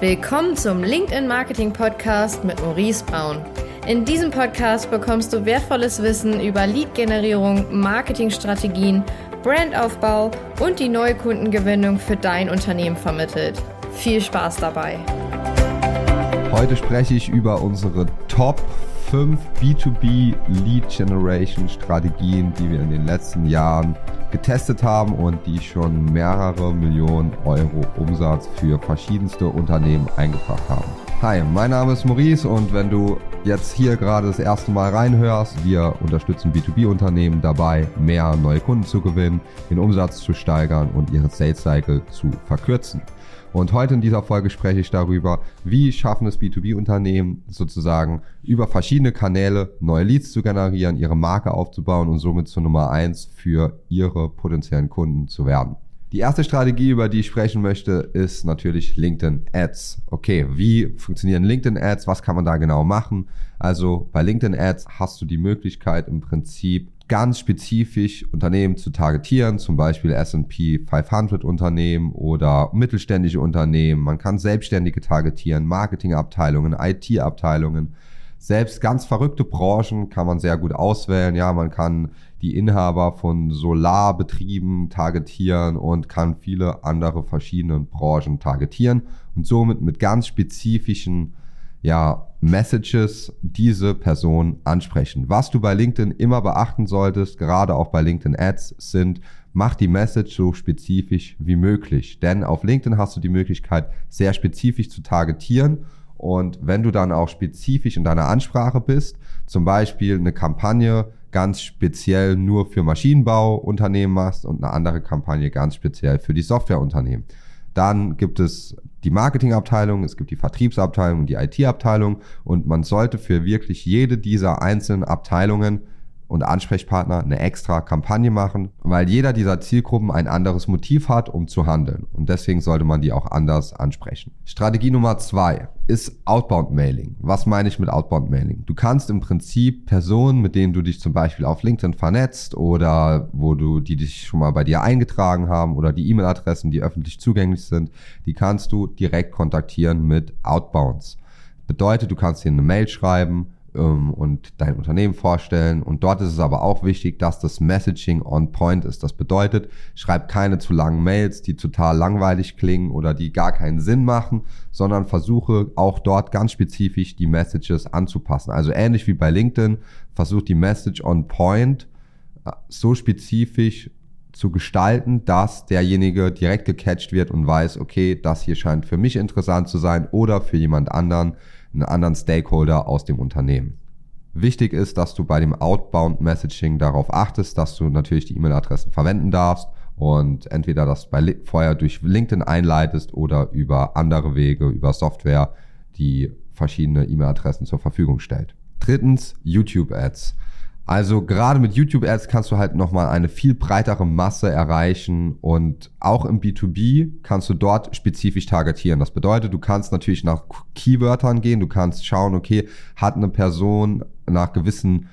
Willkommen zum LinkedIn Marketing Podcast mit Maurice Braun. In diesem Podcast bekommst du wertvolles Wissen über Lead-Generierung, Marketingstrategien, Brandaufbau und die neue Kundengewinnung für dein Unternehmen vermittelt. Viel Spaß dabei! Heute spreche ich über unsere Top 5 B2B Lead Generation Strategien, die wir in den letzten Jahren getestet haben und die schon mehrere Millionen Euro Umsatz für verschiedenste Unternehmen eingebracht haben. Hi, mein Name ist Maurice und wenn du jetzt hier gerade das erste Mal reinhörst, wir unterstützen B2B-Unternehmen dabei, mehr neue Kunden zu gewinnen, den Umsatz zu steigern und ihre Sales Cycle zu verkürzen. Und heute in dieser Folge spreche ich darüber, wie schaffen es B2B-Unternehmen sozusagen über verschiedene Kanäle neue Leads zu generieren, ihre Marke aufzubauen und somit zur Nummer eins für ihre potenziellen Kunden zu werden. Die erste Strategie, über die ich sprechen möchte, ist natürlich LinkedIn Ads. Okay, wie funktionieren LinkedIn Ads? Was kann man da genau machen? Also bei LinkedIn Ads hast du die Möglichkeit im Prinzip ganz spezifisch Unternehmen zu targetieren, zum Beispiel S&P 500 Unternehmen oder mittelständische Unternehmen. Man kann Selbstständige targetieren, Marketingabteilungen, IT-Abteilungen. Selbst ganz verrückte Branchen kann man sehr gut auswählen. Ja, man kann die Inhaber von Solarbetrieben targetieren und kann viele andere verschiedene Branchen targetieren und somit mit ganz spezifischen ja, Messages diese Person ansprechen. Was du bei LinkedIn immer beachten solltest, gerade auch bei LinkedIn Ads, sind, mach die Message so spezifisch wie möglich. Denn auf LinkedIn hast du die Möglichkeit, sehr spezifisch zu targetieren. Und wenn du dann auch spezifisch in deiner Ansprache bist, zum Beispiel eine Kampagne ganz speziell nur für Maschinenbauunternehmen machst und eine andere Kampagne ganz speziell für die Softwareunternehmen. Dann gibt es die Marketingabteilung, es gibt die Vertriebsabteilung die IT-Abteilung und man sollte für wirklich jede dieser einzelnen Abteilungen und Ansprechpartner eine extra Kampagne machen, weil jeder dieser Zielgruppen ein anderes Motiv hat, um zu handeln. Und deswegen sollte man die auch anders ansprechen. Strategie Nummer zwei ist Outbound Mailing. Was meine ich mit Outbound Mailing? Du kannst im Prinzip Personen, mit denen du dich zum Beispiel auf LinkedIn vernetzt oder wo du, die dich schon mal bei dir eingetragen haben oder die E-Mail-Adressen, die öffentlich zugänglich sind, die kannst du direkt kontaktieren mit Outbounds. Bedeutet, du kannst ihnen eine Mail schreiben, und dein Unternehmen vorstellen. Und dort ist es aber auch wichtig, dass das Messaging on point ist. Das bedeutet, schreib keine zu langen Mails, die total langweilig klingen oder die gar keinen Sinn machen, sondern versuche auch dort ganz spezifisch die Messages anzupassen. Also ähnlich wie bei LinkedIn, versuch die Message on point äh, so spezifisch zu gestalten, dass derjenige direkt gecatcht wird und weiß, okay, das hier scheint für mich interessant zu sein oder für jemand anderen einen anderen Stakeholder aus dem Unternehmen. Wichtig ist, dass du bei dem Outbound Messaging darauf achtest, dass du natürlich die E-Mail-Adressen verwenden darfst und entweder das bei, vorher durch LinkedIn einleitest oder über andere Wege, über Software, die verschiedene E-Mail-Adressen zur Verfügung stellt. Drittens, YouTube-Ads. Also gerade mit YouTube Ads kannst du halt nochmal eine viel breitere Masse erreichen und auch im B2B kannst du dort spezifisch targetieren. Das bedeutet, du kannst natürlich nach Keywörtern gehen, du kannst schauen, okay, hat eine Person nach gewissen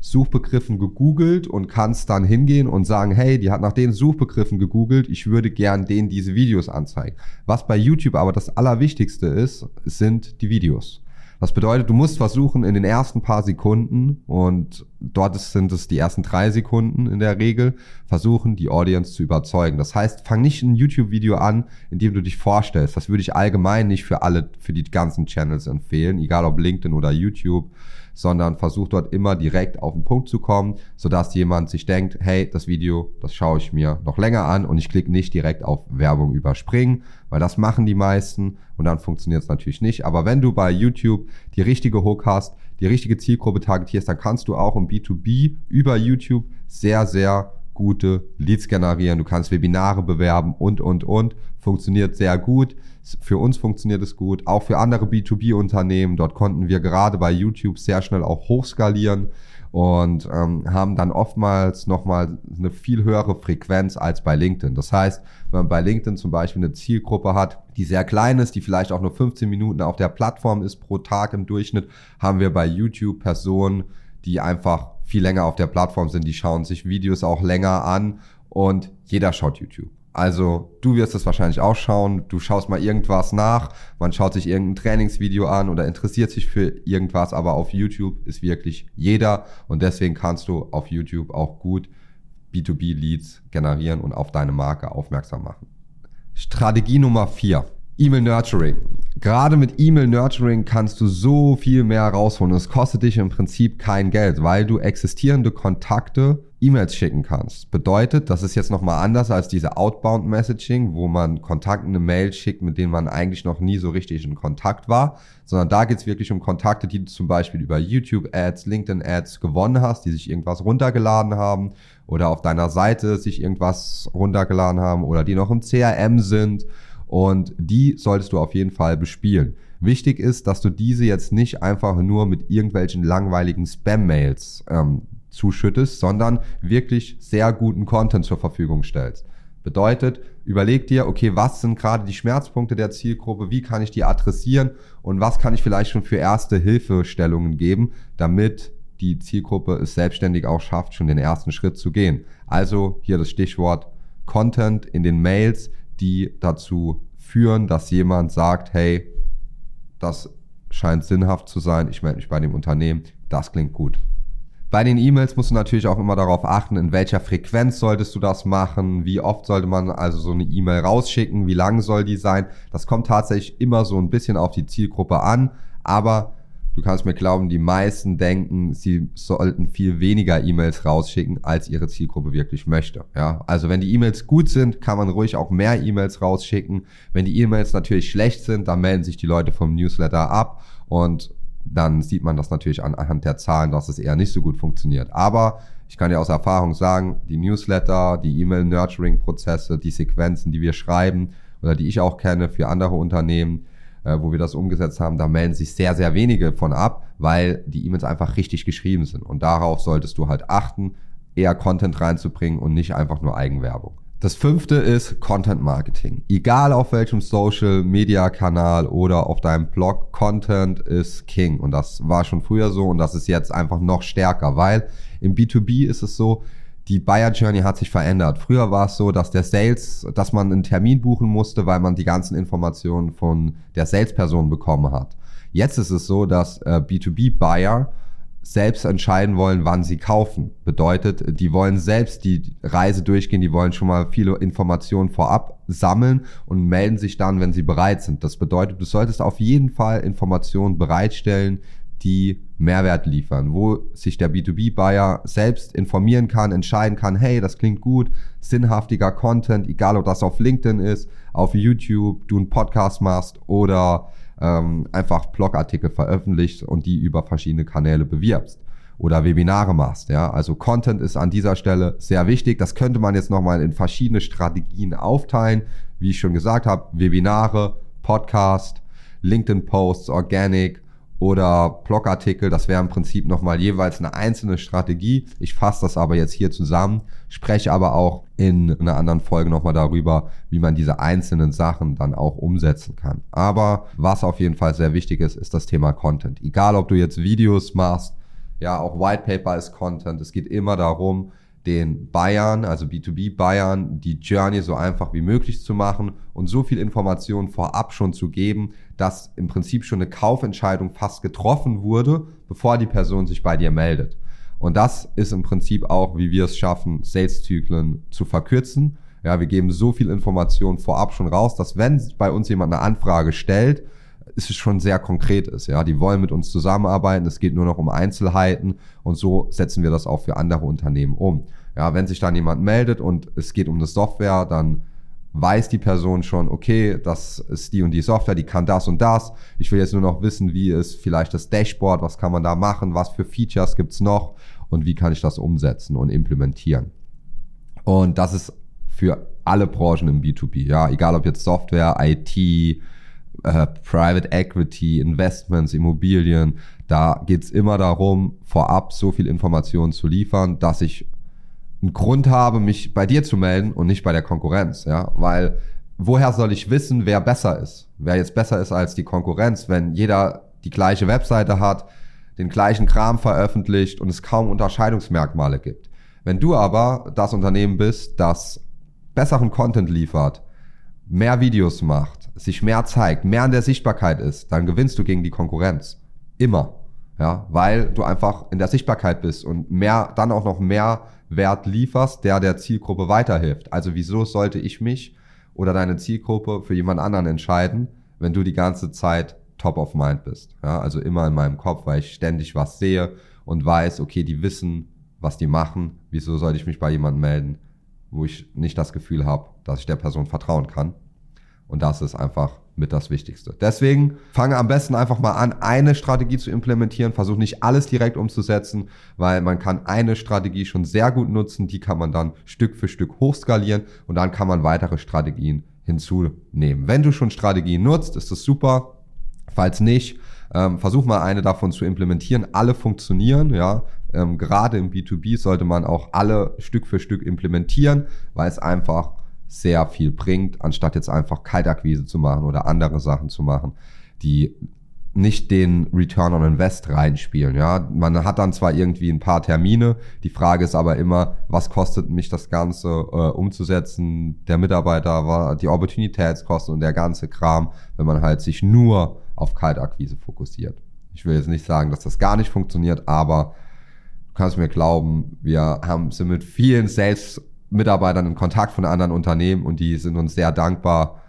Suchbegriffen gegoogelt und kannst dann hingehen und sagen, hey, die hat nach den Suchbegriffen gegoogelt, ich würde gern denen diese Videos anzeigen. Was bei YouTube aber das Allerwichtigste ist, sind die Videos. Das bedeutet, du musst versuchen, in den ersten paar Sekunden, und dort sind es die ersten drei Sekunden in der Regel, versuchen, die Audience zu überzeugen. Das heißt, fang nicht ein YouTube-Video an, in dem du dich vorstellst. Das würde ich allgemein nicht für alle, für die ganzen Channels empfehlen, egal ob LinkedIn oder YouTube sondern versucht dort immer direkt auf den Punkt zu kommen, sodass jemand sich denkt, hey, das Video, das schaue ich mir noch länger an und ich klicke nicht direkt auf Werbung überspringen, weil das machen die meisten und dann funktioniert es natürlich nicht. Aber wenn du bei YouTube die richtige Hook hast, die richtige Zielgruppe targetierst, dann kannst du auch im B2B über YouTube sehr, sehr gute Leads generieren. Du kannst Webinare bewerben und, und, und. Funktioniert sehr gut. Für uns funktioniert es gut, auch für andere B2B-Unternehmen. Dort konnten wir gerade bei YouTube sehr schnell auch hochskalieren und ähm, haben dann oftmals nochmal eine viel höhere Frequenz als bei LinkedIn. Das heißt, wenn man bei LinkedIn zum Beispiel eine Zielgruppe hat, die sehr klein ist, die vielleicht auch nur 15 Minuten auf der Plattform ist pro Tag im Durchschnitt, haben wir bei YouTube Personen, die einfach viel länger auf der Plattform sind, die schauen sich Videos auch länger an und jeder schaut YouTube. Also du wirst es wahrscheinlich auch schauen, du schaust mal irgendwas nach, man schaut sich irgendein Trainingsvideo an oder interessiert sich für irgendwas, aber auf YouTube ist wirklich jeder und deswegen kannst du auf YouTube auch gut B2B-Leads generieren und auf deine Marke aufmerksam machen. Strategie Nummer vier: E-Mail Nurturing. Gerade mit E-Mail Nurturing kannst du so viel mehr rausholen. Es kostet dich im Prinzip kein Geld, weil du existierende Kontakte E-Mails schicken kannst. Bedeutet, das ist jetzt nochmal anders als diese Outbound Messaging, wo man Kontakten eine Mail schickt, mit denen man eigentlich noch nie so richtig in Kontakt war, sondern da geht es wirklich um Kontakte, die du zum Beispiel über YouTube Ads, LinkedIn Ads gewonnen hast, die sich irgendwas runtergeladen haben oder auf deiner Seite sich irgendwas runtergeladen haben oder die noch im CRM sind und die solltest du auf jeden Fall bespielen. Wichtig ist, dass du diese jetzt nicht einfach nur mit irgendwelchen langweiligen Spam-Mails ähm, zuschüttest, sondern wirklich sehr guten Content zur Verfügung stellst. Bedeutet, überleg dir, okay, was sind gerade die Schmerzpunkte der Zielgruppe, wie kann ich die adressieren und was kann ich vielleicht schon für erste Hilfestellungen geben, damit die Zielgruppe es selbstständig auch schafft, schon den ersten Schritt zu gehen. Also hier das Stichwort Content in den Mails, die dazu führen, dass jemand sagt, hey, das scheint sinnhaft zu sein, ich melde mich bei dem Unternehmen, das klingt gut. Bei den E-Mails musst du natürlich auch immer darauf achten, in welcher Frequenz solltest du das machen, wie oft sollte man also so eine E-Mail rausschicken, wie lang soll die sein. Das kommt tatsächlich immer so ein bisschen auf die Zielgruppe an, aber du kannst mir glauben, die meisten denken, sie sollten viel weniger E-Mails rausschicken, als ihre Zielgruppe wirklich möchte. Ja, also wenn die E-Mails gut sind, kann man ruhig auch mehr E-Mails rausschicken. Wenn die E-Mails natürlich schlecht sind, dann melden sich die Leute vom Newsletter ab und dann sieht man das natürlich anhand der Zahlen, dass es eher nicht so gut funktioniert. Aber ich kann dir aus Erfahrung sagen, die Newsletter, die E-Mail-Nurturing-Prozesse, die Sequenzen, die wir schreiben oder die ich auch kenne für andere Unternehmen, äh, wo wir das umgesetzt haben, da melden sich sehr, sehr wenige von ab, weil die E-Mails einfach richtig geschrieben sind. Und darauf solltest du halt achten, eher Content reinzubringen und nicht einfach nur Eigenwerbung. Das fünfte ist Content Marketing. Egal auf welchem Social Media Kanal oder auf deinem Blog, Content ist King. Und das war schon früher so und das ist jetzt einfach noch stärker, weil im B2B ist es so, die Buyer Journey hat sich verändert. Früher war es so, dass der Sales, dass man einen Termin buchen musste, weil man die ganzen Informationen von der Salesperson bekommen hat. Jetzt ist es so, dass äh, B2B Buyer selbst entscheiden wollen, wann sie kaufen. Bedeutet, die wollen selbst die Reise durchgehen, die wollen schon mal viele Informationen vorab sammeln und melden sich dann, wenn sie bereit sind. Das bedeutet, du solltest auf jeden Fall Informationen bereitstellen, die Mehrwert liefern, wo sich der B2B-Buyer selbst informieren kann, entscheiden kann, hey, das klingt gut, sinnhaftiger Content, egal ob das auf LinkedIn ist, auf YouTube, du einen Podcast machst oder ähm, einfach Blogartikel veröffentlicht und die über verschiedene Kanäle bewirbst oder Webinare machst. Ja, also Content ist an dieser Stelle sehr wichtig. Das könnte man jetzt nochmal in verschiedene Strategien aufteilen. Wie ich schon gesagt habe, Webinare, Podcast, LinkedIn-Posts, Organic, oder Blogartikel. Das wäre im Prinzip nochmal jeweils eine einzelne Strategie. Ich fasse das aber jetzt hier zusammen, spreche aber auch in einer anderen Folge nochmal darüber, wie man diese einzelnen Sachen dann auch umsetzen kann. Aber was auf jeden Fall sehr wichtig ist, ist das Thema Content. Egal, ob du jetzt Videos machst, ja, auch White Paper ist Content. Es geht immer darum, den Bayern, also B2B Bayern, die Journey so einfach wie möglich zu machen und so viel Information vorab schon zu geben, dass im Prinzip schon eine Kaufentscheidung fast getroffen wurde, bevor die Person sich bei dir meldet. Und das ist im Prinzip auch, wie wir es schaffen, Sales-Zyklen zu verkürzen. Ja, wir geben so viel Information vorab schon raus, dass wenn bei uns jemand eine Anfrage stellt, es schon sehr konkret ist. Ja, die wollen mit uns zusammenarbeiten. Es geht nur noch um Einzelheiten und so setzen wir das auch für andere Unternehmen um. Ja, wenn sich dann jemand meldet und es geht um eine Software, dann weiß die Person schon, okay, das ist die und die Software, die kann das und das. Ich will jetzt nur noch wissen, wie ist vielleicht das Dashboard, was kann man da machen, was für Features gibt's noch und wie kann ich das umsetzen und implementieren. Und das ist für alle Branchen im B2B, ja, egal ob jetzt Software, IT, äh, Private Equity, Investments, Immobilien. Da geht's immer darum, vorab so viel Informationen zu liefern, dass ich einen Grund habe, mich bei dir zu melden und nicht bei der Konkurrenz. Ja, weil woher soll ich wissen, wer besser ist? Wer jetzt besser ist als die Konkurrenz, wenn jeder die gleiche Webseite hat, den gleichen Kram veröffentlicht und es kaum Unterscheidungsmerkmale gibt. Wenn du aber das Unternehmen bist, das besseren Content liefert, mehr Videos macht, sich mehr zeigt, mehr an der Sichtbarkeit ist, dann gewinnst du gegen die Konkurrenz. Immer. Ja, weil du einfach in der Sichtbarkeit bist und mehr, dann auch noch mehr Wert lieferst, der der Zielgruppe weiterhilft. Also wieso sollte ich mich oder deine Zielgruppe für jemand anderen entscheiden, wenn du die ganze Zeit top of mind bist? Ja, also immer in meinem Kopf, weil ich ständig was sehe und weiß, okay, die wissen, was die machen. Wieso sollte ich mich bei jemandem melden, wo ich nicht das Gefühl habe, dass ich der Person vertrauen kann? Und das ist einfach mit das Wichtigste. Deswegen fange am besten einfach mal an, eine Strategie zu implementieren. Versuch nicht alles direkt umzusetzen, weil man kann eine Strategie schon sehr gut nutzen. Die kann man dann Stück für Stück hochskalieren und dann kann man weitere Strategien hinzunehmen. Wenn du schon Strategien nutzt, ist das super. Falls nicht, ähm, versuch mal eine davon zu implementieren. Alle funktionieren, ja. Ähm, gerade im B2B sollte man auch alle Stück für Stück implementieren, weil es einfach sehr viel bringt, anstatt jetzt einfach Kaltakquise zu machen oder andere Sachen zu machen, die nicht den Return on Invest reinspielen. Ja, man hat dann zwar irgendwie ein paar Termine, die Frage ist aber immer, was kostet mich das Ganze äh, umzusetzen, der Mitarbeiter, war die Opportunitätskosten und der ganze Kram, wenn man halt sich nur auf Kaltakquise fokussiert. Ich will jetzt nicht sagen, dass das gar nicht funktioniert, aber du kannst mir glauben, wir haben sind mit vielen Sales Mitarbeitern in Kontakt von anderen Unternehmen und die sind uns sehr dankbar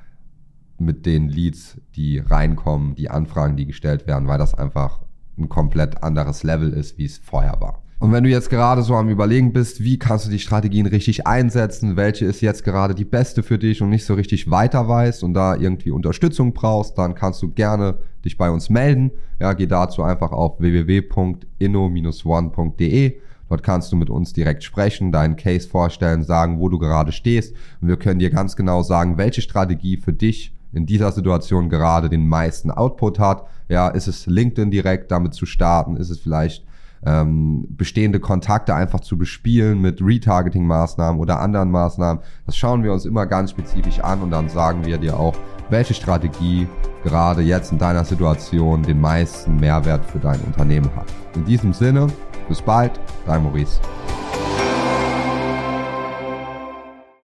mit den Leads, die reinkommen, die Anfragen, die gestellt werden, weil das einfach ein komplett anderes Level ist, wie es vorher war. Und wenn du jetzt gerade so am Überlegen bist, wie kannst du die Strategien richtig einsetzen, welche ist jetzt gerade die beste für dich und nicht so richtig weiter weißt und da irgendwie Unterstützung brauchst, dann kannst du gerne dich bei uns melden. Ja, geh dazu einfach auf www.inno-one.de Dort kannst du mit uns direkt sprechen, deinen Case vorstellen, sagen, wo du gerade stehst. Und wir können dir ganz genau sagen, welche Strategie für dich in dieser Situation gerade den meisten Output hat. Ja, ist es LinkedIn direkt damit zu starten? Ist es vielleicht ähm, bestehende Kontakte einfach zu bespielen mit Retargeting-Maßnahmen oder anderen Maßnahmen? Das schauen wir uns immer ganz spezifisch an und dann sagen wir dir auch, welche Strategie gerade jetzt in deiner Situation den meisten Mehrwert für dein Unternehmen hat. In diesem Sinne, bis bald, dein Maurice.